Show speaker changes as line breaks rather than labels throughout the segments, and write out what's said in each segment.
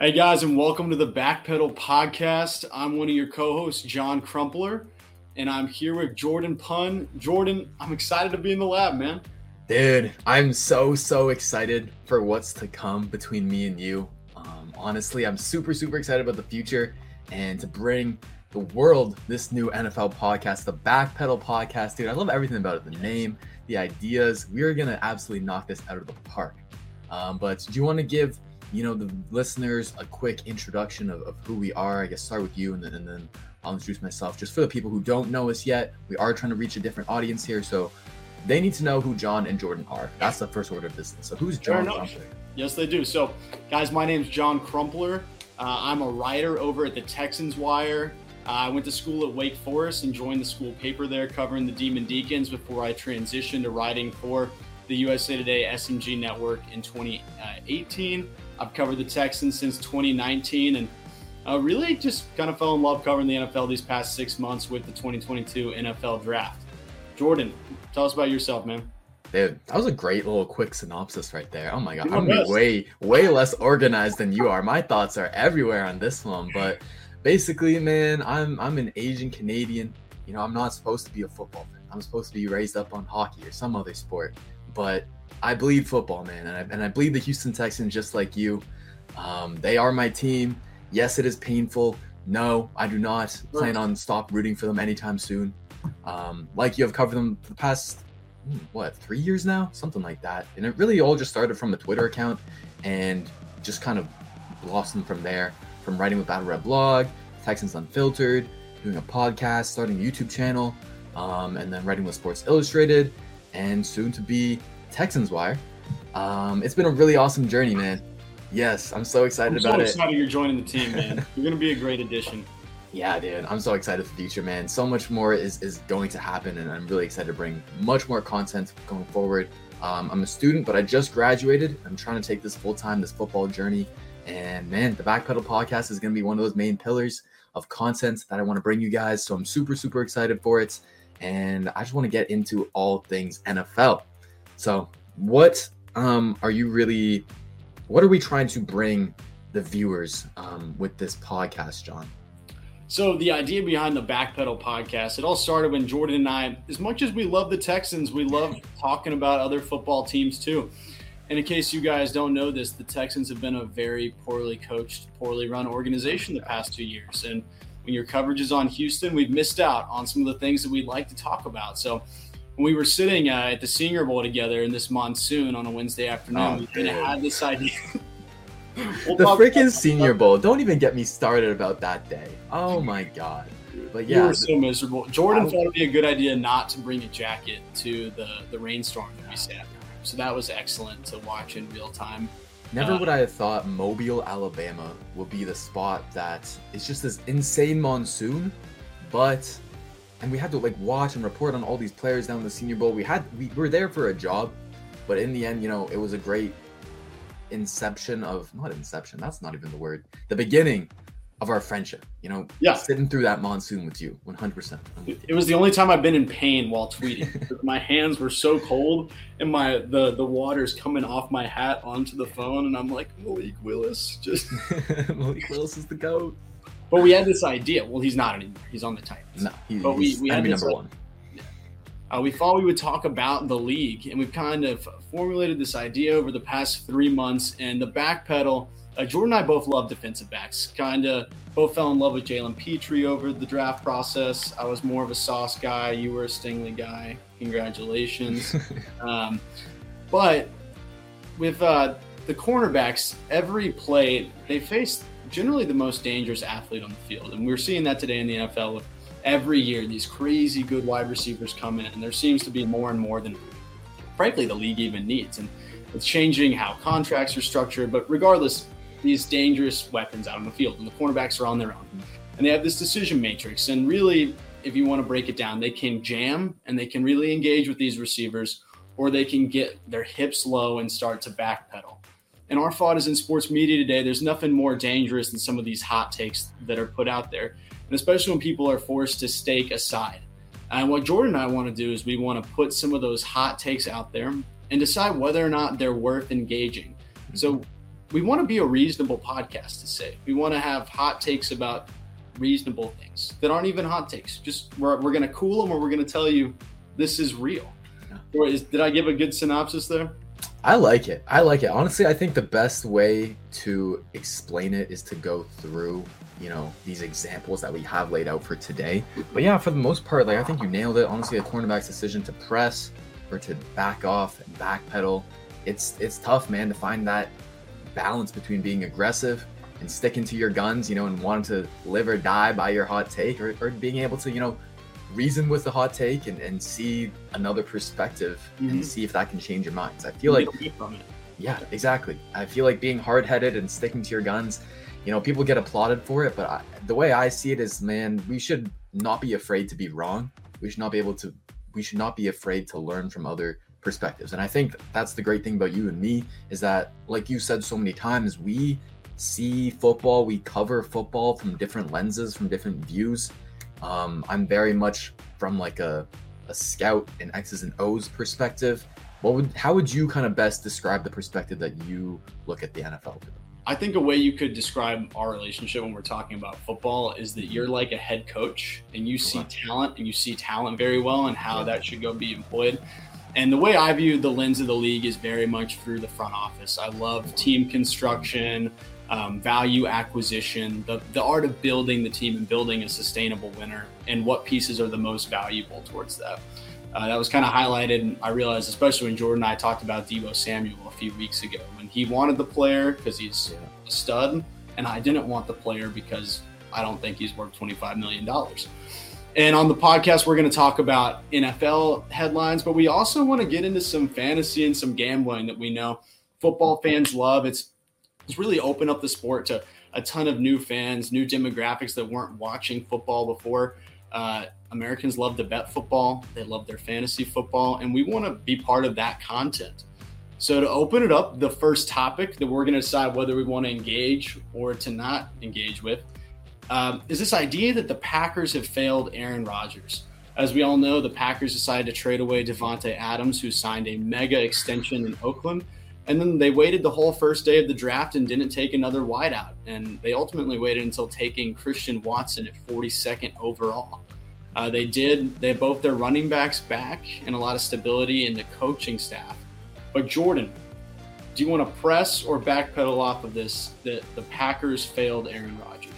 Hey guys, and welcome to the Backpedal Podcast. I'm one of your co-hosts, John Crumpler, and I'm here with Jordan Pun. Jordan, I'm excited to be in the lab, man.
Dude, I'm so so excited for what's to come between me and you. Um, honestly, I'm super super excited about the future and to bring the world this new NFL podcast, the Backpedal Podcast. Dude, I love everything about it. The name, the ideas. We're gonna absolutely knock this out of the park. Um, but do you want to give you know the listeners a quick introduction of, of who we are. I guess start with you and then, and then i'll introduce myself. Just for the people who don't know us yet we are trying to reach a different audience here so they need to know who john and jordan are. That's the first order of business. So who's john Crumpler?
yes they do. So guys my name's john crumpler. Uh, i'm a writer over at the texans wire. Uh, I went to school at Wake Forest and joined the school paper there covering the Demon Deacons before I transitioned to writing for the USA Today SMG network in 2018. I've covered the Texans since 2019 and uh, really just kind of fell in love covering the NFL these past six months with the 2022 NFL draft. Jordan, tell us about yourself, man.
Dude, that was a great little quick synopsis right there. Oh my god, I'm way way less organized than you are. My thoughts are everywhere on this one, but basically, man, I'm I'm an Asian Canadian. You know, I'm not supposed to be a football fan. I'm supposed to be raised up on hockey or some other sport. But I bleed football, man, and I, and I bleed the Houston Texans just like you. Um, they are my team. Yes, it is painful. No, I do not plan on stop rooting for them anytime soon. Um, like you have covered them for the past hmm, what three years now, something like that, and it really all just started from the Twitter account and just kind of blossomed from there. From writing with Battle Red Blog, Texans Unfiltered, doing a podcast, starting a YouTube channel, um, and then writing with Sports Illustrated, and soon to be Texans Wire. Um, it's been a really awesome journey, man. Yes, I'm so excited about it.
I'm
about
so
it.
excited you're joining the team, man. you're gonna be a great addition.
Yeah, dude, I'm so excited for the future, man. So much more is is going to happen, and I'm really excited to bring much more content going forward. Um, I'm a student, but I just graduated. I'm trying to take this full time, this football journey, and man, the Backpedal podcast is going to be one of those main pillars of content that I want to bring you guys. So I'm super, super excited for it, and I just want to get into all things NFL. So, what um, are you really? What are we trying to bring the viewers um, with this podcast, John?
So the idea behind the Backpedal podcast, it all started when Jordan and I, as much as we love the Texans, we love talking about other football teams too. And in case you guys don't know this, the Texans have been a very poorly coached, poorly run organization the past two years. And when your coverage is on Houston, we've missed out on some of the things that we'd like to talk about. So we were sitting uh, at the Senior Bowl together in this monsoon on a Wednesday afternoon, oh, we kind of had this idea.
we'll the freaking Senior Bowl! Don't even get me started about that day. Oh my god!
But yeah, we were so miserable. Jordan thought it'd be a good idea not to bring a jacket to the the rainstorm that we sat. So that was excellent to watch in real time.
Never uh, would I have thought Mobile, Alabama would be the spot that it's just this insane monsoon, but and we had to like watch and report on all these players down in the Senior Bowl. We had we were there for a job, but in the end, you know, it was a great inception of not inception. That's not even the word. The beginning of our friendship. You know,
yeah,
sitting through that monsoon with you, one hundred percent.
It was the only time I've been in pain while tweeting. my hands were so cold, and my the the water's coming off my hat onto the phone, and I'm like Malik Willis, just
Malik Willis is the goat.
But we had this idea. Well, he's not anymore. He's on the Titans.
No, he, but we, we had number one.
Uh, we thought we would talk about the league, and we've kind of formulated this idea over the past three months. And the backpedal, uh, Jordan and I both love defensive backs. Kind of both fell in love with Jalen Pitre over the draft process. I was more of a Sauce guy. You were a Stingley guy. Congratulations. um, but with uh, the cornerbacks, every play they faced generally the most dangerous athlete on the field. And we're seeing that today in the NFL every year these crazy good wide receivers come in, and there seems to be more and more than, frankly, the league even needs. And it's changing how contracts are structured. But regardless, these dangerous weapons out on the field, and the cornerbacks are on their own. And they have this decision matrix. And really, if you want to break it down, they can jam and they can really engage with these receivers, or they can get their hips low and start to backpedal. And our thought is in sports media today, there's nothing more dangerous than some of these hot takes that are put out there. And especially when people are forced to stake a side. And what Jordan and I want to do is we want to put some of those hot takes out there and decide whether or not they're worth engaging. So we want to be a reasonable podcast to say. We want to have hot takes about reasonable things that aren't even hot takes. Just we're, we're going to cool them or we're going to tell you this is real. Yeah. Is, did I give a good synopsis there?
I like it. I like it. Honestly, I think the best way to explain it is to go through, you know, these examples that we have laid out for today. But yeah, for the most part, like I think you nailed it. Honestly, a cornerback's decision to press or to back off and backpedal, it's it's tough, man, to find that balance between being aggressive and sticking to your guns, you know, and wanting to live or die by your hot take, or, or being able to, you know, reason with the hot take and, and see another perspective mm-hmm. and see if that can change your minds. I feel like yeah, exactly. I feel like being hard headed and sticking to your guns, you know, people get applauded for it, but I, the way I see it is, man, we should not be afraid to be wrong. We should not be able to, we should not be afraid to learn from other perspectives. And I think that's the great thing about you and me is that, like you said so many times, we see football, we cover football from different lenses, from different views. Um, I'm very much from like a, a scout and X's and O's perspective. What would how would you kind of best describe the perspective that you look at the NFL through?
I think a way you could describe our relationship when we're talking about football is that you're like a head coach and you see talent and you see talent very well and how that should go be employed. And the way I view the lens of the league is very much through the front office. I love team construction, um, value acquisition, the, the art of building the team and building a sustainable winner, and what pieces are the most valuable towards that. Uh, that was kind of highlighted. I realized, especially when Jordan and I talked about Debo Samuel a few weeks ago, when he wanted the player because he's a stud, and I didn't want the player because I don't think he's worth $25 million. And on the podcast, we're going to talk about NFL headlines, but we also want to get into some fantasy and some gambling that we know football fans love. It's it's really opened up the sport to a ton of new fans, new demographics that weren't watching football before. Uh, Americans love to bet football, they love their fantasy football, and we want to be part of that content. So, to open it up, the first topic that we're going to decide whether we want to engage or to not engage with um, is this idea that the Packers have failed Aaron Rodgers. As we all know, the Packers decided to trade away Davante Adams, who signed a mega extension in Oakland. And then they waited the whole first day of the draft and didn't take another wideout. And they ultimately waited until taking Christian Watson at 42nd overall. Uh, they did. They both their running backs back and a lot of stability in the coaching staff. But Jordan, do you want to press or backpedal off of this that the Packers failed Aaron Rodgers?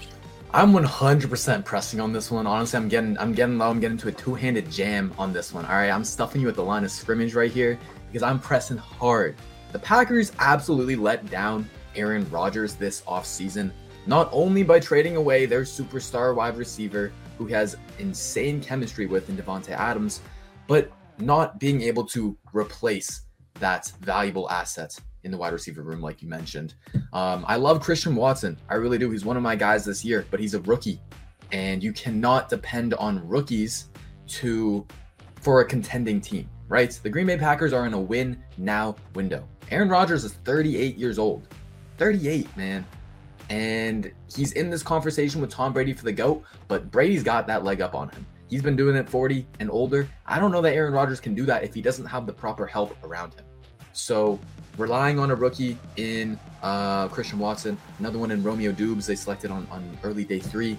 I'm 100% pressing on this one. Honestly, I'm getting I'm getting low. I'm getting to a two-handed jam on this one. All right, I'm stuffing you at the line of scrimmage right here because I'm pressing hard. The Packers absolutely let down Aaron Rodgers this offseason, not only by trading away their superstar wide receiver who has insane chemistry with in Davante Adams, but not being able to replace that valuable asset in the wide receiver room, like you mentioned. Um, I love Christian Watson. I really do. He's one of my guys this year, but he's a rookie, and you cannot depend on rookies to for a contending team, right? The Green Bay Packers are in a win now window. Aaron Rodgers is 38 years old. 38, man. And he's in this conversation with Tom Brady for the GOAT, but Brady's got that leg up on him. He's been doing it 40 and older. I don't know that Aaron Rodgers can do that if he doesn't have the proper help around him. So relying on a rookie in uh, Christian Watson, another one in Romeo Doubs, they selected on, on early day three.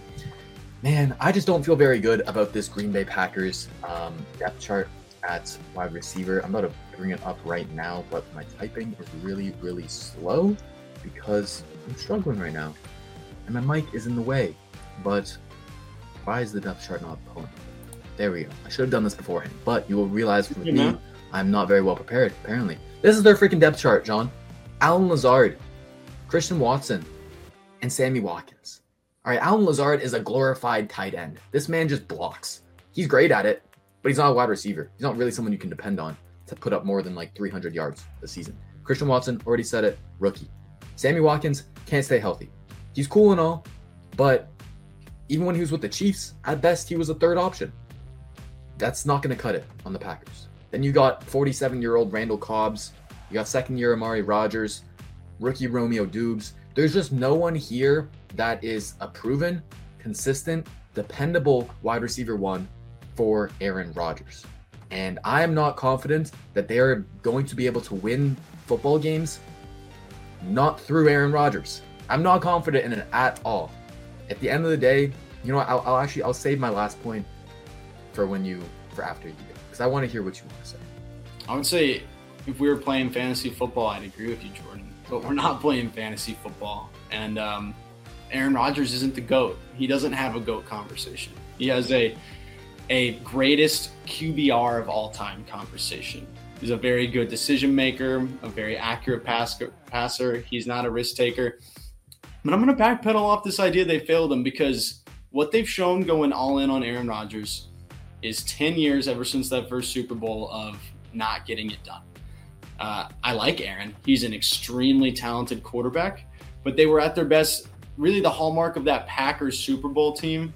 Man, I just don't feel very good about this Green Bay Packers um, depth chart at wide receiver. I'm about to bring it up right now, but my typing is really, really slow because I'm struggling right now. And my mic is in the way. But why is the depth chart not pulling? There we go. I should have done this beforehand, but you will realize with me, I'm not very well prepared, apparently. This is their freaking depth chart, John. Allen Lazard, Christian Watson, and Sammy Watkins. All right, Allen Lazard is a glorified tight end. This man just blocks. He's great at it, but he's not a wide receiver. He's not really someone you can depend on to put up more than like 300 yards this season. Christian Watson, already said it, rookie. Sammy Watkins can't stay healthy. He's cool and all, but even when he was with the Chiefs, at best he was a third option. That's not going to cut it on the Packers. Then you got 47 year old Randall Cobbs. You got second year Amari Rodgers, rookie Romeo Doubs. There's just no one here that is a proven, consistent, dependable wide receiver one for Aaron Rodgers. And I am not confident that they are going to be able to win football games not through Aaron Rodgers. I'm not confident in it at all. At the end of the day, you know, what, I'll, I'll actually I'll save my last point for when you for after you because I want to hear what you want to say.
I would say if we were playing fantasy football, I'd agree with you, Jordan. But we're not playing fantasy football, and um, Aaron Rodgers isn't the goat. He doesn't have a goat conversation. He has a a greatest QBR of all time conversation. He's a very good decision maker, a very accurate pass, passer. He's not a risk taker. But I'm going to backpedal off this idea they failed him because what they've shown going all in on Aaron Rodgers is 10 years ever since that first Super Bowl of not getting it done. Uh, I like Aaron. He's an extremely talented quarterback, but they were at their best. Really, the hallmark of that Packers Super Bowl team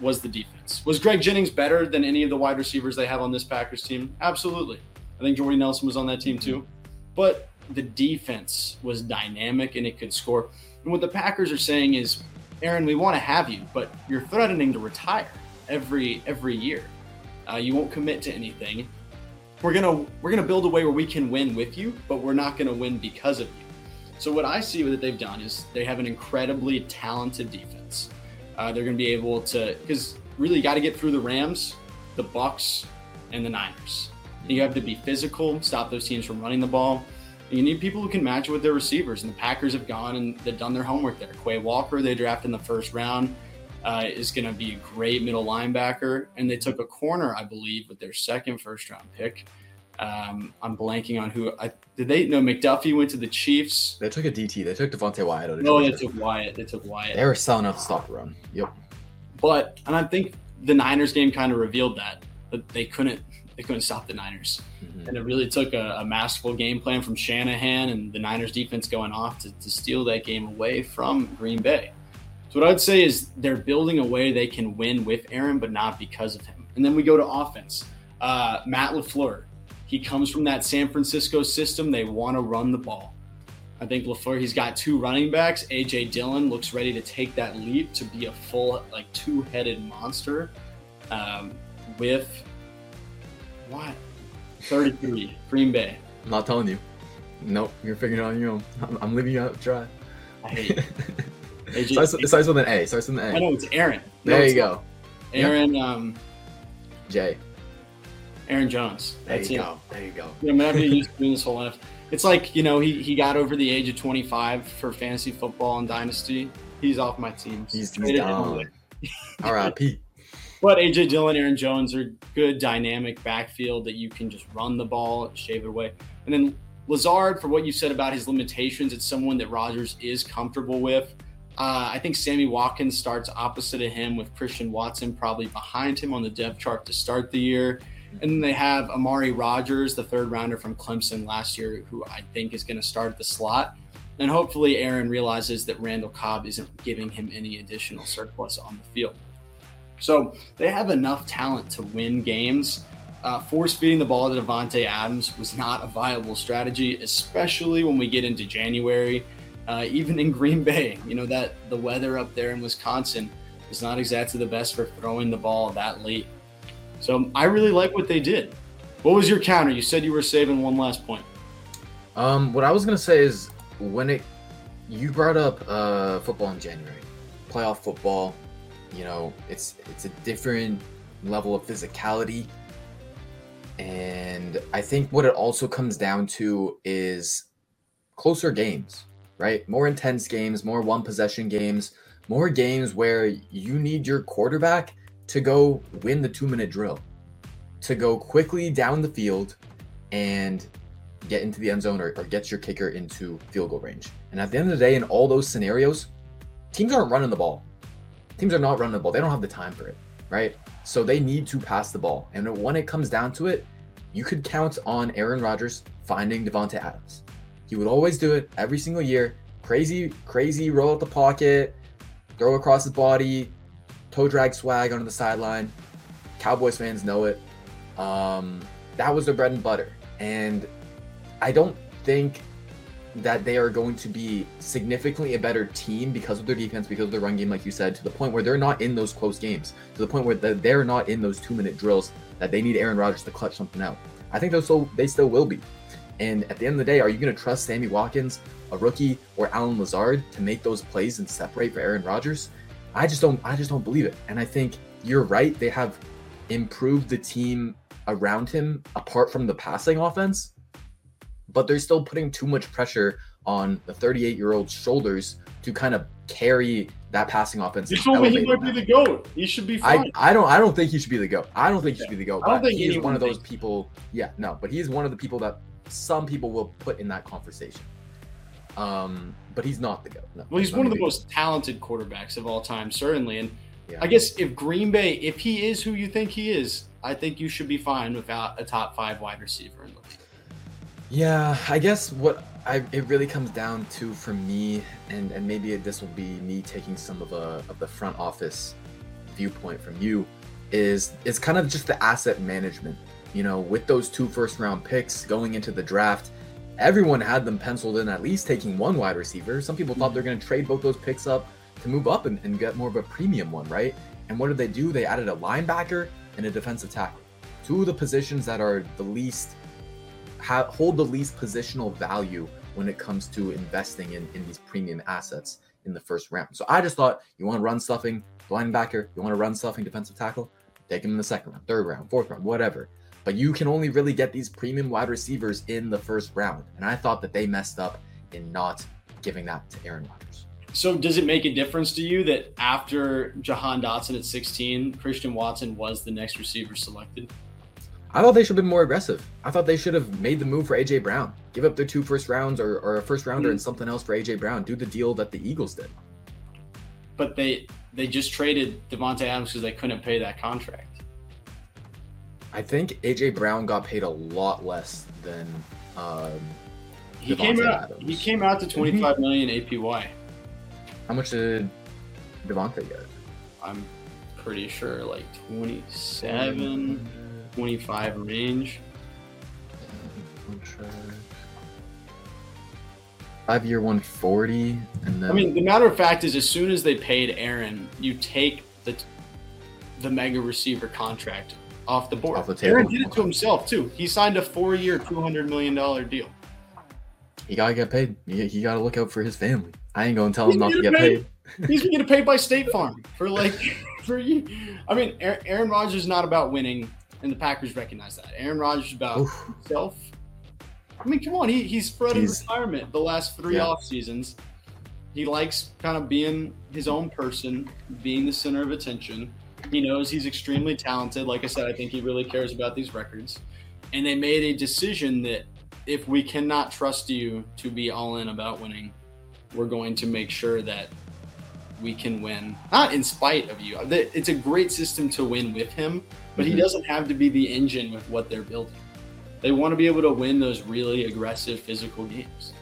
was the defense. Was Greg Jennings better than any of the wide receivers they have on this Packers team? Absolutely. I think Jordy Nelson was on that team too. But the defense was dynamic and it could score. And what the Packers are saying is, Aaron, we want to have you, but you're threatening to retire every every year. Uh, you won't commit to anything. We're gonna we're gonna build a way where we can win with you, but we're not gonna win because of you. So what I see that they've done is they have an incredibly talented defense. Uh, they're gonna be able to because really got to get through the Rams, the Bucks, and the Niners. You have to be physical, stop those teams from running the ball. You need people who can match with their receivers, and the Packers have gone and they've done their homework there. Quay Walker, they drafted in the first round, uh, is going to be a great middle linebacker, and they took a corner, I believe, with their second first round pick. Um, I'm blanking on who. I, did they? No, McDuffie went to the Chiefs.
They took a DT. They took Devonte Wyatt.
no, they took Wyatt. They took Wyatt.
They were selling out the stop run. Yep.
But and I think the Niners game kind of revealed that that they couldn't they couldn't stop the Niners. Mm-hmm. And it really took a, a, masterful game plan from Shanahan and the Niners defense going off to, to steal that game away from Green Bay. So what I'd say is they're building a way they can win with Aaron, but not because of him. And then we go to offense. Uh, Matt LaFleur, he comes from that San Francisco system. They want to run the ball. I think LaFleur, he's got two running backs. AJ Dillon looks ready to take that leap to be a full, like, two headed monster um, with what? 33. Green Bay.
I'm not telling you. Nope, you're figuring it out on your own. I'm, I'm leaving you out to try.
I hate
it. starts, starts with an A. Starts with an
A. I know it's Aaron.
No, there you go.
Aaron. Yep. Um,
Jay.
Aaron Jones.
That's there you it. go. There you go.
You know, I'm used to doing this whole life. It's like you know he, he got over the age of 25 for fantasy football and dynasty. He's off my team.
He's, he's down. R.I.P.
But AJ Dillon, Aaron Jones are good dynamic backfield that you can just run the ball, shave it away. And then Lazard, for what you said about his limitations, it's someone that Rodgers is comfortable with. Uh, I think Sammy Watkins starts opposite of him with Christian Watson probably behind him on the depth chart to start the year. And then they have Amari Rodgers, the third rounder from Clemson last year, who I think is going to start at the slot. And hopefully, Aaron realizes that Randall Cobb isn't giving him any additional surplus on the field. So they have enough talent to win games. Uh, force feeding the ball to Davante Adams was not a viable strategy, especially when we get into January. Uh, even in Green Bay, you know that the weather up there in Wisconsin is not exactly the best for throwing the ball that late. So I really like what they did. What was your counter? You said you were saving one last point.
Um, what I was gonna say is when it you brought up uh, football in January, playoff football you know it's it's a different level of physicality and i think what it also comes down to is closer games right more intense games more one possession games more games where you need your quarterback to go win the two minute drill to go quickly down the field and get into the end zone or, or get your kicker into field goal range and at the end of the day in all those scenarios teams aren't running the ball teams are not running the ball. They don't have the time for it, right? So they need to pass the ball. And when it comes down to it, you could count on Aaron Rodgers finding Davante Adams. He would always do it every single year. Crazy, crazy roll out the pocket, throw across his body, toe drag swag onto the sideline. Cowboys fans know it. Um, that was their bread and butter. And I don't think that they are going to be significantly a better team because of their defense, because of their run game, like you said, to the point where they're not in those close games, to the point where they're not in those two minute drills that they need Aaron Rodgers to clutch something out. I think those so they still will be. And at the end of the day, are you going to trust Sammy Watkins a rookie or Allen Lazard to make those plays and separate for Aaron Rodgers, I just don't I just don't believe it. And I think you're right. They have improved the team around him apart from the passing offense, but they're still putting too much pressure on the 38 year old's shoulders to kind of carry that passing offense.
You told me he might be the goat. He should be fine.
I, I don't I don't think he should be the goat. I don't think he should be the goat. I don't think he's one of those people. Yeah, no, but he's one of the people that some people will put in that conversation. Um, but he's not the goat.
No, well, he's one of the most talented quarterbacks of all time, certainly. And yeah. I guess if Green Bay, if he is who you think he is, I think you should be fine without a top five wide receiver in the league.
Yeah, I guess what I, it really comes down to for me, and and maybe this will be me taking some of a of the front office viewpoint from you, is it's kind of just the asset management. You know, with those two first round picks going into the draft, everyone had them penciled in at least taking one wide receiver. Some people thought they're going to trade both those picks up to move up and, and get more of a premium one, right? And what did they do? They added a linebacker and a defensive tackle, two of the positions that are the least have, hold the least positional value when it comes to investing in, in these premium assets in the first round. So I just thought you want to run stuffing linebacker, you want to run stuffing defensive tackle, take him in the second round, third round, fourth round, whatever. But you can only really get these premium wide receivers in the first round. And I thought that they messed up in not giving that to Aaron Rodgers.
So does it make a difference to you that after Jahan Dotson at 16, Christian Watson was the next receiver selected?
I thought they should have been more aggressive. I thought they should have made the move for AJ Brown. Give up their two first rounds or, or a first rounder mm-hmm. and something else for AJ Brown. Do the deal that the Eagles did.
But they they just traded Davante Adams because they couldn't pay that contract.
I think AJ Brown got paid a lot less than um,
he Davante came out. Adams. He came out to twenty five million APY.
How much did Davante get?
I'm pretty sure like twenty seven. 25 range.
Five year 140, and then
I mean, the matter of fact is, as soon as they paid Aaron, you take the the mega receiver contract off the board. Off the Aaron did it to himself too. He signed a four year, 200 million dollar deal.
He gotta get paid. He, he gotta look out for his family. I ain't gonna tell He's him not to get paid.
paid. He's gonna get paid by State Farm for like for you. I mean, Aaron Rodgers is not about winning and the Packers recognize that. Aaron Rodgers is about Oof. himself. I mean, come on, he, he's spread in retirement the last three yeah. off seasons. He likes kind of being his own person, being the center of attention. He knows he's extremely talented. Like I said, I think he really cares about these records. And they made a decision that if we cannot trust you to be all in about winning, we're going to make sure that we can win. Not in spite of you. It's a great system to win with him, but mm-hmm. he doesn't have to be the engine with what they're building. They want to be able to win those really aggressive physical games.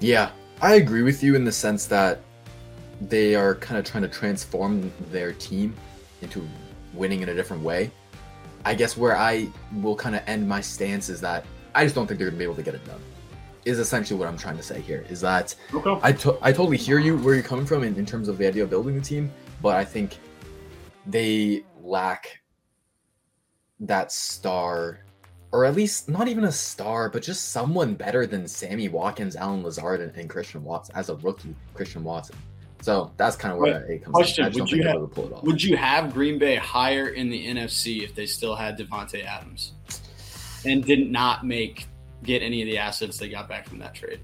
Yeah, I agree with you in the sense that they are kind of trying to transform their team into winning in a different way. I guess where I will kind of end my stance is that I just don't think they're going to be able to get it done. Is essentially what I'm trying to say here. Is that okay. I, to- I totally hear you where you're coming from in, in terms of the idea of building the team, but I think they lack that star, or at least not even a star, but just someone better than Sammy Watkins, Allen Lazard, and, and Christian Watson as a rookie, Christian Watson. So that's kind of where it comes.
Question: Would you have Would you have Green Bay higher in the NFC if they still had Davante Adams and did not make get any of the assets they got back from that trade?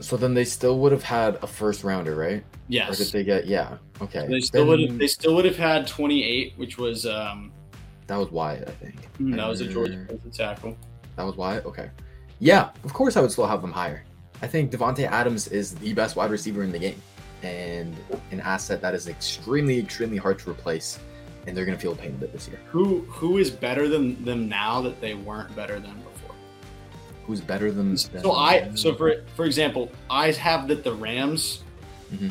So then they still would have had a first rounder, right?
Yes.
Or did they get? Yeah. Okay. So
they still then... would have. They still would have had twenty eight, which was um,
that was Wyatt, I think.
Mm, that was a Georgia tackle.
That was Wyatt. Okay. Yeah, of course I would still have them higher. I think Davante Adams is the best wide receiver in the game, and an asset that is extremely, extremely hard to replace. And they're going to feel the pain a bit this year.
Who who is better than them now that they weren't better than before?
Who's better than?
So I so for for example, I have that the Rams mm-hmm.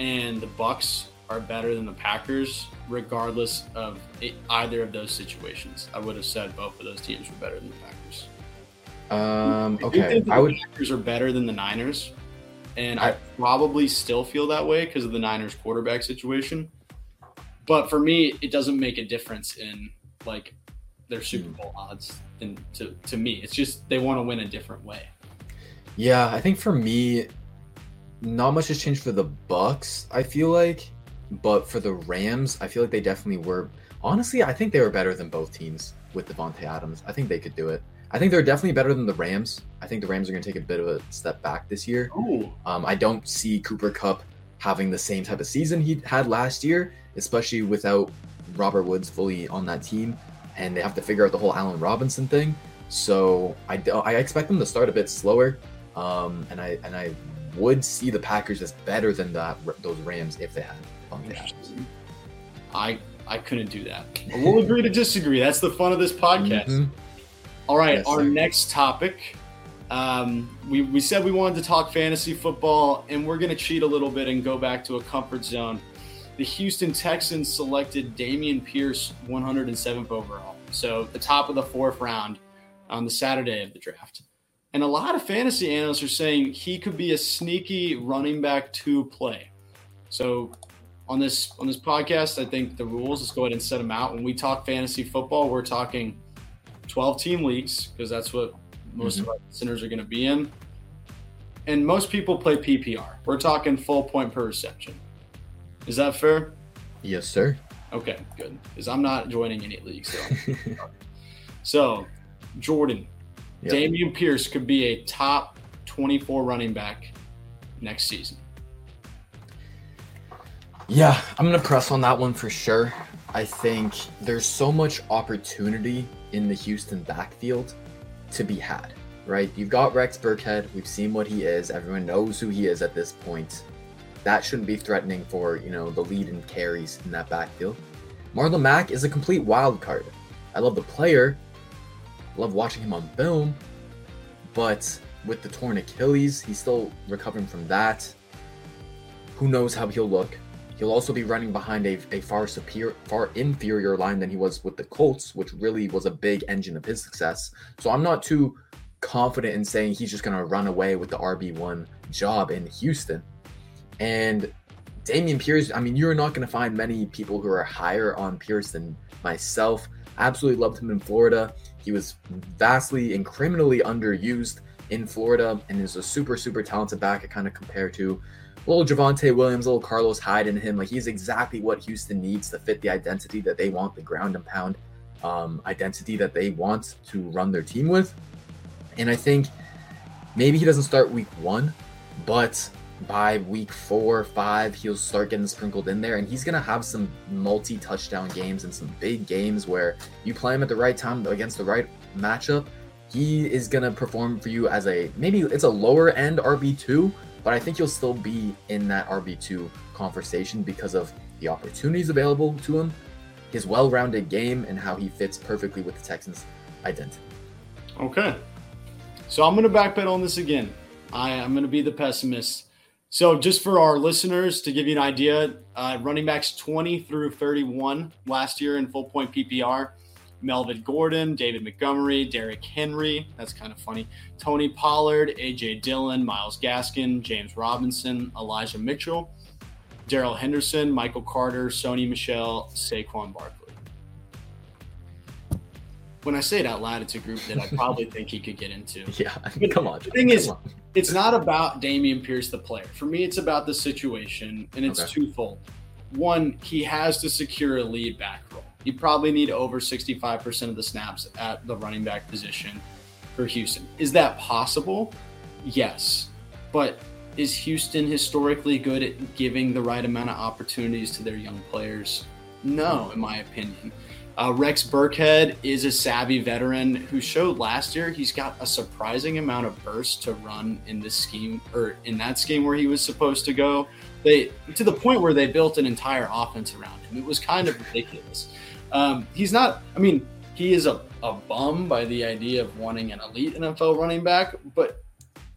and the Bucks are better than the Packers, regardless of it, either of those situations. I would have said both of those teams were better than the Packers.
Um, okay, I,
I would. Packers are better than the Niners, and I, I probably still feel that way because of the Niners quarterback situation. But for me, it doesn't make a difference in like their Super hmm. Bowl odds. And to to me, it's just they want to win a different way.
Yeah, I think for me, not much has changed for the Bucks. I feel like, but for the Rams, I feel like they definitely were. Honestly, I think they were better than both teams with Davante Adams. I think they could do it. I think they're definitely better than the Rams. I think the Rams are going to take a bit of a step back this year. Um, I don't see Cooper Kupp having the same type of season he had last year, especially without Robert Woods fully on that team, and they have to figure out the whole Allen Robinson thing. So I, I expect them to start a bit slower, um, and I and I would see the Packers as better than that those Rams if they had
I I couldn't do that. We'll agree to disagree. That's the fun of this podcast. Mm-hmm. All right, yes, our sir. next topic. Um, we, we said we wanted to talk fantasy football, and we're going to cheat a little bit and go back to a comfort zone. The Houston Texans selected Dameon Pierce 107th overall, so the top of the fourth round on the Saturday of the draft. And a lot of fantasy analysts are saying he could be a sneaky running back to play. So on this on this podcast, I think the rules. Let's go ahead and set them out. When we talk fantasy football, we're talking 12 team leagues because that's what most mm-hmm. of our listeners are going to be in. And most people play PPR. We're talking full point per reception. Is that fair?
Yes, sir.
Okay, good. Because I'm not joining any leagues. So, so Jordan, yep. Dameon Pierce could be a top 24 running back next season.
Yeah, I'm going to press on that one for sure. I think there's so much opportunity in the Houston backfield to be had, right? You've got Rex Burkhead. We've seen what he is. Everyone knows who he is at this point. That shouldn't be threatening for, you know, the lead and carries in that backfield. Marlon Mack is a complete wild card. I love the player. love watching him on film. But with the torn Achilles, he's still recovering from that. Who knows how he'll look? He'll also be running behind a, a far superior, far inferior line than he was with the Colts, which really was a big engine of his success. So I'm not too confident in saying he's just going to run away with the RB1 job in Houston. And Dameon Pierce, I mean, you're not going to find many people who are higher on Pierce than myself. Absolutely loved him in Florida. He was vastly and criminally underused in Florida and is a super, super talented back. I kind of compare to little Javonte Williams, little Carlos Hyde in him. Like he's exactly what Houston needs to fit the identity that they want, the ground and pound um, identity that they want to run their team with. And I think maybe he doesn't start week one, but by week four five, he'll start getting sprinkled in there, and he's gonna have some multi-touchdown games and some big games where you play him at the right time against the right matchup. He is gonna perform for you as a maybe it's a lower end RB two, but I think he'll still be in that RB2 conversation because of the opportunities available to him, his well rounded game, and how he fits perfectly with the Texans' identity.
Okay. So I'm going to backpedal on this again. I am going to be the pessimist. So, just for our listeners to give you an idea, uh, running backs 20 through 31 last year in full point PPR. Melvin Gordon, David Montgomery, Derrick Henry. That's kind of funny. Tony Pollard, AJ Dillon, Myles Gaskin, James Robinson, Elijah Mitchell, Darrell Henderson, Michael Carter, Sony Michel, Saquon Barkley. When I say it out loud, it's a group that I probably think he could get into.
Yeah, but come on.
The thing is, on. it's not about Dameon Pierce, the player. For me, it's about the situation, and it's okay. twofold. One, he has to secure a lead back role you probably need over 65% of the snaps at the running back position for Houston. Is that possible? Yes. But is Houston historically good at giving the right amount of opportunities to their young players? No, in my opinion. Uh, Rex Burkhead is a savvy veteran who showed last year he's got a surprising amount of burst to run in this scheme or in that scheme where he was supposed to go. They to the point where they built an entire offense around him. It was kind of ridiculous. Um, he's not. I mean, he is a, a bum by the idea of wanting an elite NFL running back, but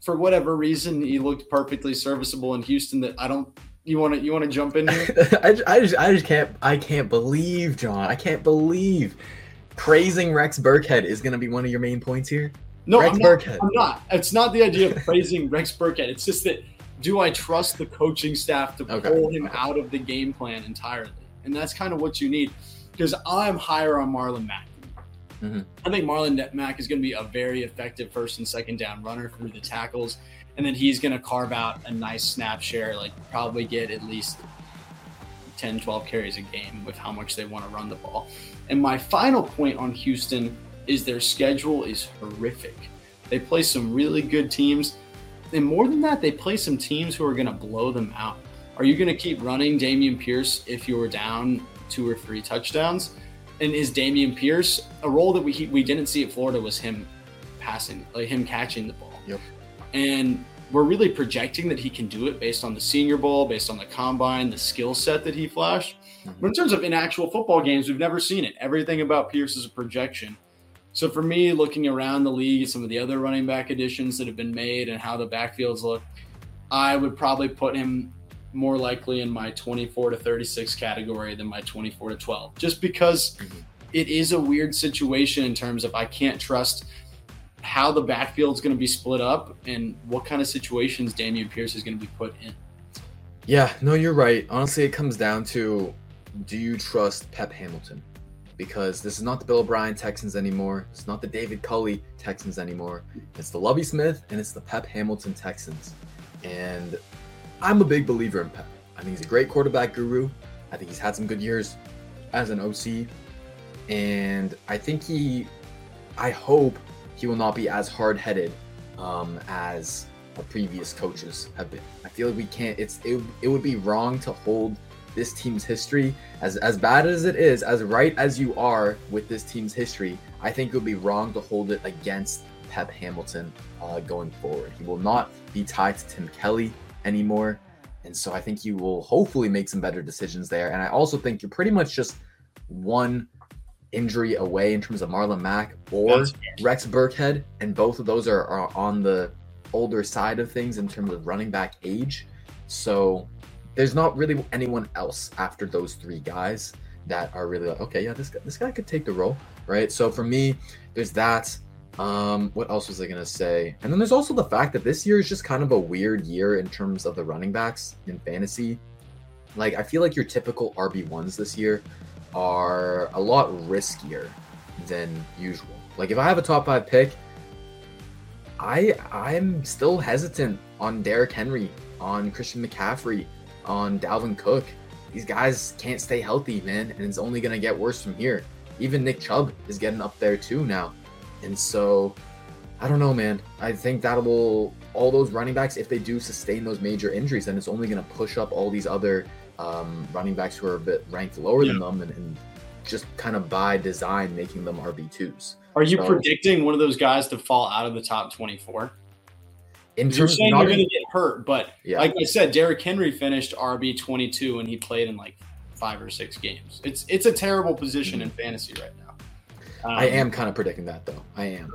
for whatever reason, he looked perfectly serviceable in Houston. That I don't. You want to you want to jump in here?
I, I just I just can't I can't believe John. I can't believe praising Rex Burkhead is going to be one of your main points here.
No, Rex I'm not, Burkhead. I'm not. It's not the idea of praising Rex Burkhead. It's just that do I trust the coaching staff to okay. pull him out of the game plan entirely? And that's kind of what you need because I'm higher on Marlon Mack. Mm-hmm. I think Marlon Mack is going to be a very effective first and second down runner through the tackles. And then he's going to carve out a nice snap share, like probably get at least 10, 12 carries a game with how much they want to run the ball. And my final point on Houston is their schedule is horrific. They play some really good teams. And more than that, they play some teams who are going to blow them out. Are you going to keep running Dameon Pierce if you were down two or three touchdowns? And is Dameon Pierce a role that we we didn't see at Florida was him passing, like him catching the ball.
Yep.
And we're really projecting that he can do it based on the Senior Bowl, based on the combine, the skill set that he flashed. Mm-hmm. But in terms of in actual football games, we've never seen it. Everything about Pierce is a projection. So for me, looking around the league, some of the other running back additions that have been made and how the backfields look, I would probably put him more likely in my 24 to 36 category than my 24 to 12, just because mm-hmm. it is a weird situation in terms of I can't trust how the backfield is going to be split up and what kind of situations Dameon Pierce is going to be put in.
Yeah, no, you're right. Honestly, it comes down to do you trust Pep Hamilton? Because this is not the Bill O'Brien Texans anymore. It's not the David Culley Texans anymore. It's the Lovie Smith and it's the Pep Hamilton Texans. And I'm a big believer in Pep. I think he's a great quarterback guru. I think he's had some good years as an OC. And I think he, I hope he will not be as hard headed um, as previous coaches have been. I feel like we can't, it's, it, it would be wrong to hold this team's history as as bad as it is as right as you are with this team's history i think it would be wrong to hold it against pep hamilton uh, going forward he will not be tied to tim kelly anymore. And so I think you will hopefully make some better decisions there. And I also think you're pretty much just one injury away in terms of Marlon Mack or Rex Burkhead. And both of those are, are on the older side of things in terms of running back age. So there's not really anyone else after those three guys that are really like, okay, yeah, this guy, this guy could take the role, right? So for me, there's that. Um, what else was I gonna say? And then there's also the fact that this year is just kind of a weird year in terms of the running backs in fantasy. Like I feel like your typical RB ones this year are a lot riskier than usual. Like if I have a top five pick, I I'm still hesitant on Derrick Henry, on Christian McCaffrey, on Dalvin Cook. These guys can't stay healthy, man, and it's only gonna get worse from here. Even Nick Chubb is getting up there too now. And so I don't know, man. I think that will all those running backs, if they do sustain those major injuries, then it's only to push up all these other um, running backs who are a bit ranked lower yeah. than them, and, and, just kind of by design making them RB twos.
Are you so, predicting one of those guys to fall out of the top twenty-four?
In
terms, you're saying you're going to get hurt, but yeah. like I said, Derrick Henry finished RB twenty-two, and he played in like five or six games. It's it's a terrible position mm-hmm. in fantasy right now.
Um, I am kind of predicting that though. I am.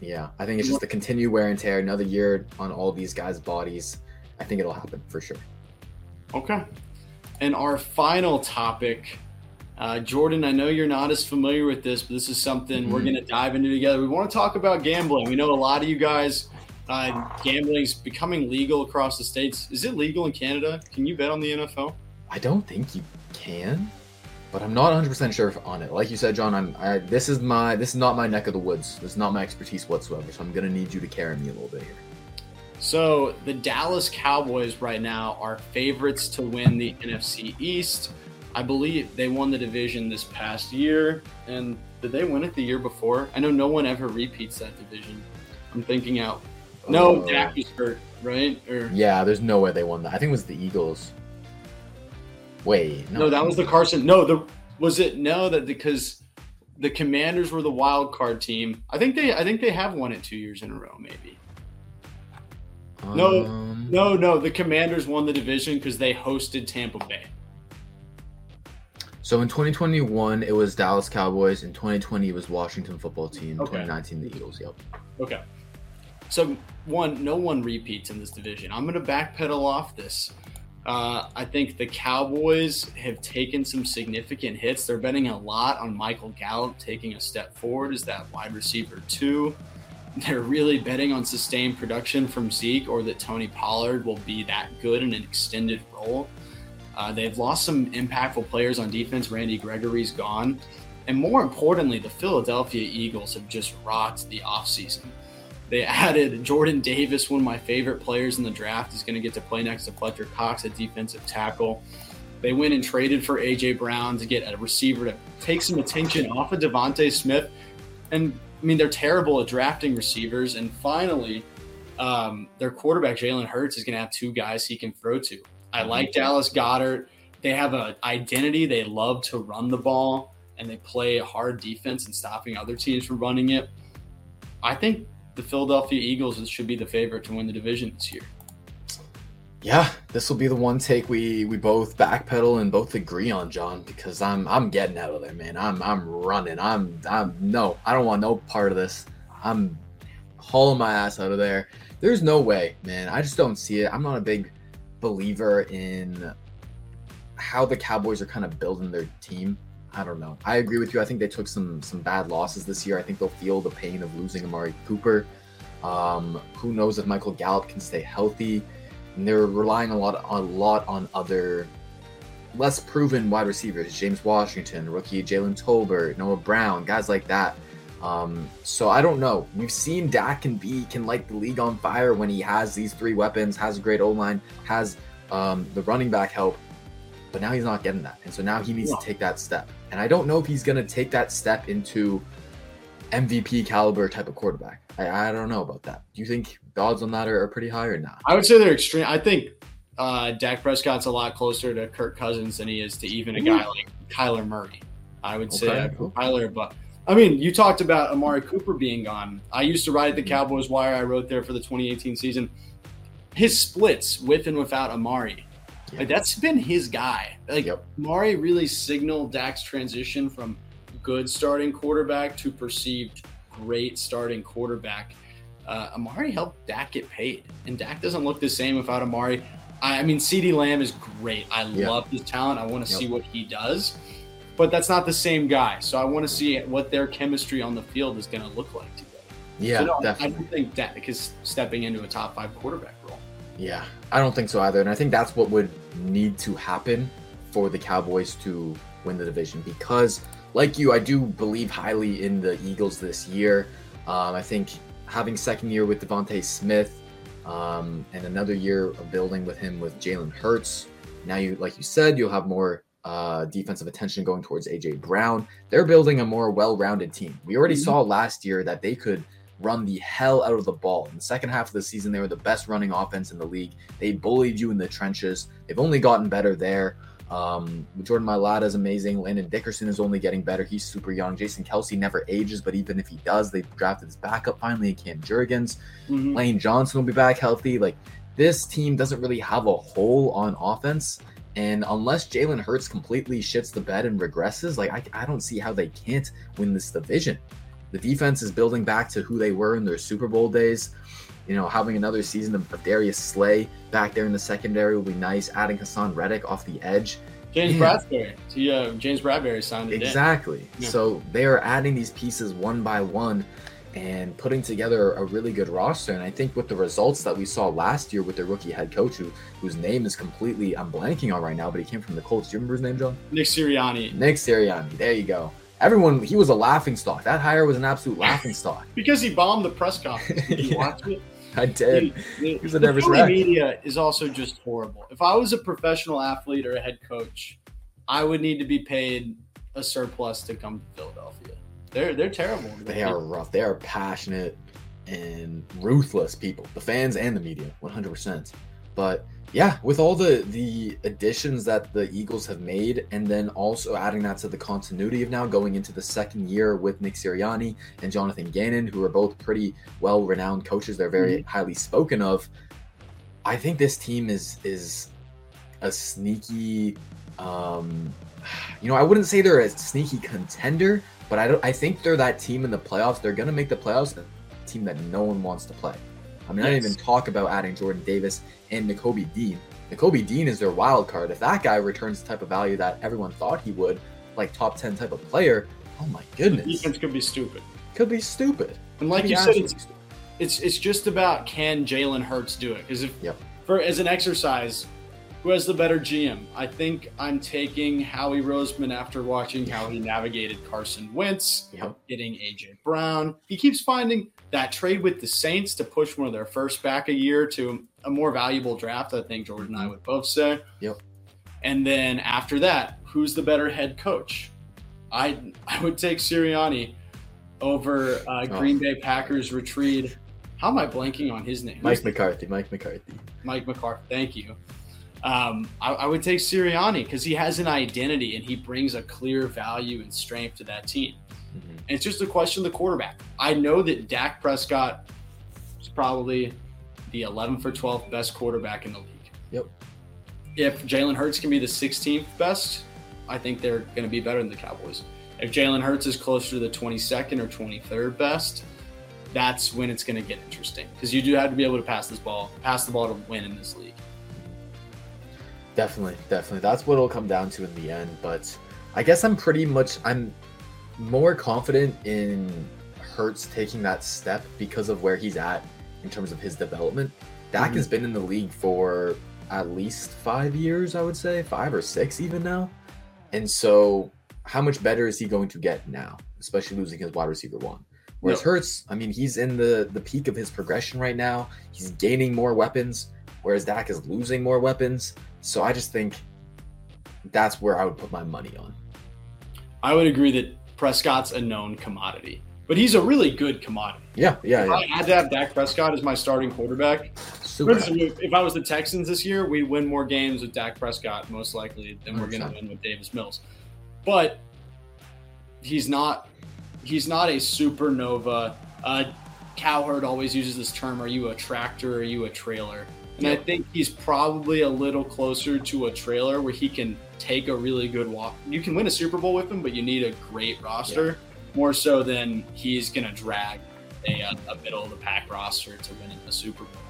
Yeah, I think it's just the continued wear and tear. Another year on all these guys' bodies. I think it'll happen for sure.
Okay. And our final topic, uh, Jordan. I know you're not as familiar with this, but this is something mm-hmm. we're going to dive into together. We want to talk about gambling. We know a lot of you guys. Uh, gambling is becoming legal across the states. Is it legal in Canada? Can you bet on the NFL?
I don't think you can but I'm not 100% sure on it. Like you said, John, I'm I, this is my this is not my neck of the woods. This is not my expertise whatsoever. So I'm gonna need you to carry me a little bit here.
So the Dallas Cowboys right now are favorites to win the NFC East. I believe they won the division this past year, and did they win it the year before? I know no one ever repeats that division. I'm thinking out. No, uh, Dak was hurt, right? Or
yeah, there's no way they won that. I think it was the Eagles. Wait,
no, no that was the Carson. No, the was it no that because the Commanders were the wild card team. I think they I think they have won it two years in a row, maybe. Um, no, no, no. The Commanders won the division because they hosted Tampa Bay.
So in 2021, it was Dallas Cowboys. In 2020, it was Washington Football Team. Okay. 2019, the Eagles. Yep.
Okay. So one, no one repeats in this division. I'm going to backpedal off this. Uh, I think the Cowboys have taken some significant hits. They're betting a lot on Michael Gallup taking a step forward as that wide receiver two. They're really betting on sustained production from Zeke or that Tony Pollard will be that good in an extended role. Uh, they've lost some impactful players on defense. Randy Gregory's gone. And more importantly, the Philadelphia Eagles have just rocked the offseason. They added Jordan Davis, one of my favorite players in the draft, is going to get to play next to Fletcher Cox at defensive tackle. They went and traded for AJ Brown to get a receiver to take some attention off of DeVonta Smith. And I mean, they're terrible at drafting receivers. And finally, um, their quarterback Jalen Hurts is going to have two guys he can throw to. I mm-hmm. like Dallas Goedert. They have an identity. They love to run the ball and they play a hard defense and stopping other teams from running it. I think the Philadelphia Eagles should be the favorite to win the division this year.
Yeah, this will be the one take we we both backpedal and both agree on, John, because I'm I'm getting out of there, man. I'm I'm running. I'm I'm no, I don't want no part of this. I'm hauling my ass out of there. There's no way, man. I just don't see it. I'm not a big believer in how the Cowboys are kind of building their team. I don't know. I agree with you. I think they took some some bad losses this year. I think they'll feel the pain of losing Amari Cooper. Um, who knows if Michael Gallup can stay healthy? And they're relying a lot on a lot on other less proven wide receivers, James Washington, rookie Jalen Tolbert, Noah Brown, guys like that. Um, so I don't know. We've seen Dak can be can light the league on fire when he has these three weapons, has a great O line, has um, the running back help, but now he's not getting that, and so now he needs to take that step. And I don't know if he's going to take that step into MVP caliber type of quarterback. I, I don't know about that. Do you think the odds on that are, are pretty high or not?
I would say they're extreme. I think uh, Dak Prescott's a lot closer to Kirk Cousins than he is to even a guy like Kyler Murray. I would say cool. Kyler, but I mean, you talked about Amari Cooper being gone. I used to write at the mm-hmm. Cowboys Wire. I wrote there for the 2018 season. His splits with and without Amari, yeah. like that's been his guy. Like yep. Amari really signaled Dak's transition from good starting quarterback to perceived great starting quarterback. Uh, Amari helped Dak get paid, and Dak doesn't look the same without Amari. I, I mean, CeeDee Lamb is great. I yeah. love his talent. I want to yep. see what he does, but that's not the same guy. So I want to see what their chemistry on the field is going to look like together.
Yeah, so no,
definitely. I don't think Dak is stepping into a top five quarterback role.
Yeah, I don't think so either, and I think that's what would need to happen for the Cowboys to win the division because like you, I do believe highly in the Eagles this year. Um, I think having second year with DeVonta Smith um, and another year of building with him with Jalen Hurts. Now you, like you said, you'll have more uh, defensive attention going towards AJ Brown. They're building a more well-rounded team. We already mm-hmm. saw last year that they could run the hell out of the ball. In the second half of the season, they were the best running offense in the league. They bullied you in the trenches. They've only gotten better there. Um, Jordan Mailata is amazing. Landon Dickerson is only getting better. He's super young. Jason Kelce never ages, but even if he does, they drafted his backup finally in Cam Jurgens. Mm-hmm. Lane Johnson will be back healthy. Like this team doesn't really have a hole on offense. And unless Jalen Hurts completely shits the bed and regresses, like I, I don't see how they can't win this division. The defense is building back to who they were in their Super Bowl days. You know, having another season of, of Darius Slay back there in the secondary will be nice. Adding Haason Reddick off the edge.
James Bradberry. Yeah, uh, James Bradberry signed
it. Exactly. Yeah. So they are adding these pieces one by one and putting together a really good roster. And I think with the results that we saw last year with the rookie head coach, who, whose name is completely I'm blanking on right now, but he came from the Colts. Do you remember his name, John?
Nick Sirianni.
Nick Sirianni. There you go. Everyone, he was a laughing stock. That hire was an absolute laughing stock.
because he bombed the press conference. Did you yeah. watch it?
I did.
The Philly media is also just horrible. If I was a professional athlete or a head coach, I would need to be paid a surplus to come to Philadelphia. They're they're terrible.
They are rough. They are passionate and ruthless people. The fans and the media, one hundred percent. But yeah, with all the the additions that the Eagles have made, and then also adding that to the continuity of now going into the second year with Nick Sirianni and Jonathan Gannon, who are both pretty well renowned coaches. They're very mm-hmm. highly spoken of. I think this team is is a sneaky. Um, you know, I wouldn't say they're a sneaky contender, but I don't. I think they're that team in the playoffs. They're gonna make the playoffs. A team that no one wants to play. I mean, yes. I didn't even talk about adding Jordan Davis and Nakobe Dean. Nakobe Dean is their wild card. If that guy returns the type of value that everyone thought he would, like top 10 type of player, oh my goodness. The
defense could be stupid.
Could be stupid.
And like you said, it's, it's, it's just about can Jalen Hurts do it? Because if yep. for as an exercise, who has the better GM? I think I'm taking Howie Roseman after watching how he navigated Carson Wentz, yep. getting AJ Brown. He keeps finding that trade with the Saints to push one of their first back a year to a more valuable draft. I think Jordan and I would both say.
Yep.
And then after that, who's the better head coach? I I would take Sirianni over uh, oh. Green Bay Packers retreat. How am I blanking on his name?
Mike McCarthy. Mike McCarthy.
Mike McCarthy. Thank you. Um, I, I, would take Sirianni because he has an identity and he brings a clear value and strength to that team. Mm-hmm. And it's just a question of the quarterback. I know that Dak Prescott is probably the 11th for 12th best quarterback in the league.
Yep.
If Jalen Hurts can be the 16th best, I think they're going to be better than the Cowboys. If Jalen Hurts is closer to the 22nd or 23rd best, that's when it's going to get interesting because you do have to be able to pass this ball, pass the ball to win in this league.
Definitely, definitely. That's what it'll come down to in the end. But I guess I'm pretty much I'm more confident in Hurts taking that step because of where he's at in terms of his development. Dak mm-hmm. has been in the league for at least five years, I would say, five or six even now. And so, how much better is he going to get now, especially losing his wide receiver one? Whereas Hurts, I mean, he's in the the peak of his progression right now. He's gaining more weapons, whereas Dak is losing more weapons. So I just think that's where I would put my money on.
I would agree that Prescott's a known commodity, but he's a really good commodity.
Yeah, yeah.
If
yeah.
I had to have Dak Prescott as my starting quarterback, instance, if I was the Texans this year, we'd win more games with Dak Prescott most likely than we're going to win with Davis Mills. But he's not. He's not a supernova. Uh, Cowherd always uses this term: "Are you a tractor? Or are you a trailer?" And I think he's probably a little closer to a trailer where he can take a really good walk. You can win a Super Bowl with him, but you need a great roster yeah. more so than he's going to drag a, a middle of the pack roster to win a Super Bowl.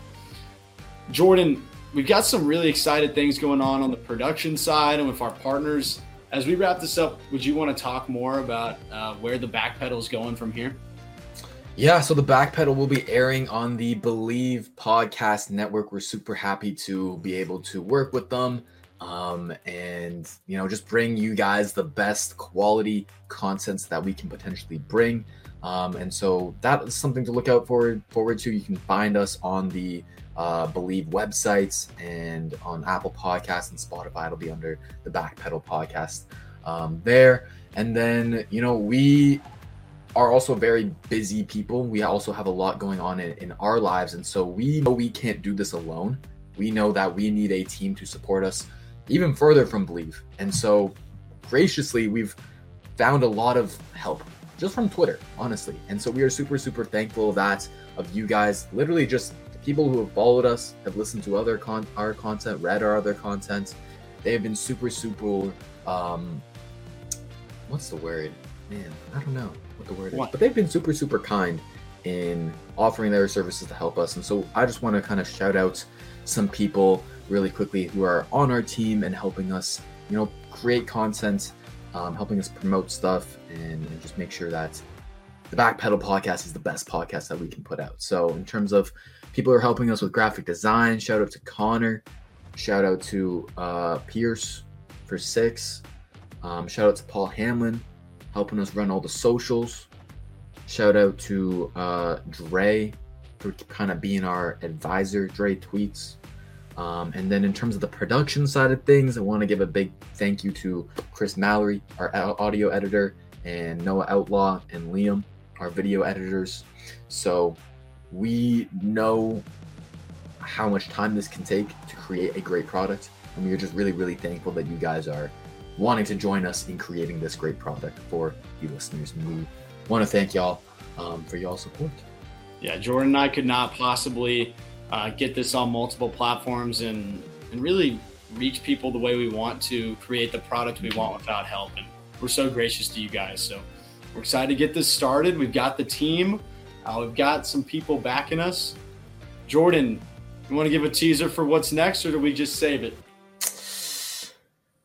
Jordan, we've got some really excited things going on on the production side and with our partners. As we wrap this up, would you want to talk more about uh, where the backpedal is going from here?
Yeah, so the backpedal will be airing on the Believe Podcast Network. We're super happy to be able to work with them um, and you know just bring you guys the best quality contents that we can potentially bring. Um, and so that is something to look out forward forward to. You can find us on the uh, Believe websites and on Apple Podcasts and Spotify. It'll be under the Backpedal Podcast um, there. And then you know we are also very busy people. We also have a lot going on in, in our lives. And so we know we can't do this alone. We know that we need a team to support us even further from Believe. And so graciously, we've found a lot of help just from Twitter, honestly. And so we are super, super thankful of that, of you guys, literally just people who have followed us, have listened to other con- our content, read our other content. They have been super, super, um, what's the word? Man, I don't know what the word is. But they've been super, super kind in offering their services to help us. And so I just want to kind of shout out some people really quickly who are on our team and helping us, you know, create content, um, helping us promote stuff, and, and just make sure that the Backpedal podcast is the best podcast that we can put out. So in terms of people who are helping us with graphic design, shout out to Connor, shout out to uh, Pierce for six, um, shout out to Paul Hamlin helping us run all the socials. Shout out to uh, Dre for kind of being our advisor. Dre tweets. Um, and then in terms of the production side of things, I want to give a big thank you to Chris Mallory, our audio editor, and Noah Outlaw and Liam, our video editors. So we know how much time this can take to create a great product. And we are just really, really thankful that you guys are wanting to join us in creating this great product for you listeners. And we want to thank y'all um, for y'all support.
Yeah, Jordan and I could not possibly uh, get this on multiple platforms and, and really reach people the way we want to create the product we want without help. And we're so gracious to you guys. So we're excited to get this started. We've got the team, uh, we've got some people backing us. Jordan, you want to give a teaser for what's next, or do we just save it?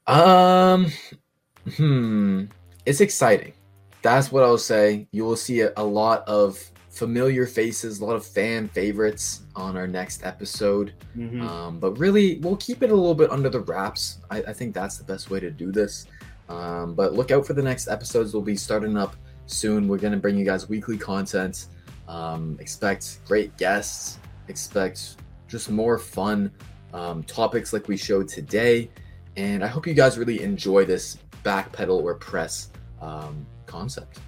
Um, hmm, it's exciting. That's what I'll say. You will see a, a lot of familiar faces, a lot of fan favorites on our next episode. Mm-hmm. Um, but really, we'll keep it a little bit under the wraps. I, I think that's the best way to do this. Um, but look out for the next episodes. We'll be starting up soon. We're going to bring you guys weekly content. Um, expect great guests. Expect just more fun um, topics like we showed today. And I hope you guys really enjoy this backpedal or press um, concept.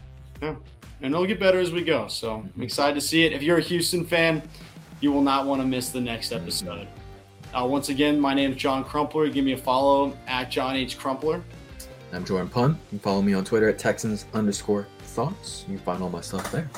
Yeah and it'll get better as we go. So I'm excited to see it. If you're a Houston fan, you will not want to miss the next episode. Uh, once again, my name is John Crumpler. Give me a follow at John H. Crumpler.
I'm Jordan Pun. You can follow me on Twitter at Texans underscore thoughts. You can find all my stuff there.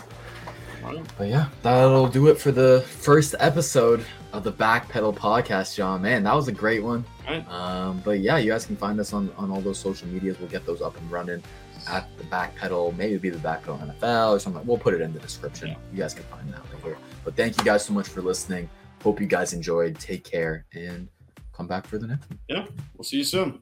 But yeah, that'll do it for the first episode of the Backpedal podcast, John. Man, that was a great one. Right. Um, but yeah, you guys can find us on, on all those social medias. We'll get those up and running at the back pedal, maybe be the back pedal NFL or something. We'll put it in the description. Yeah. You guys can find that later. But thank you guys so much for listening. Hope you guys enjoyed. Take care and come back for the next one.
Yeah, we'll see you soon.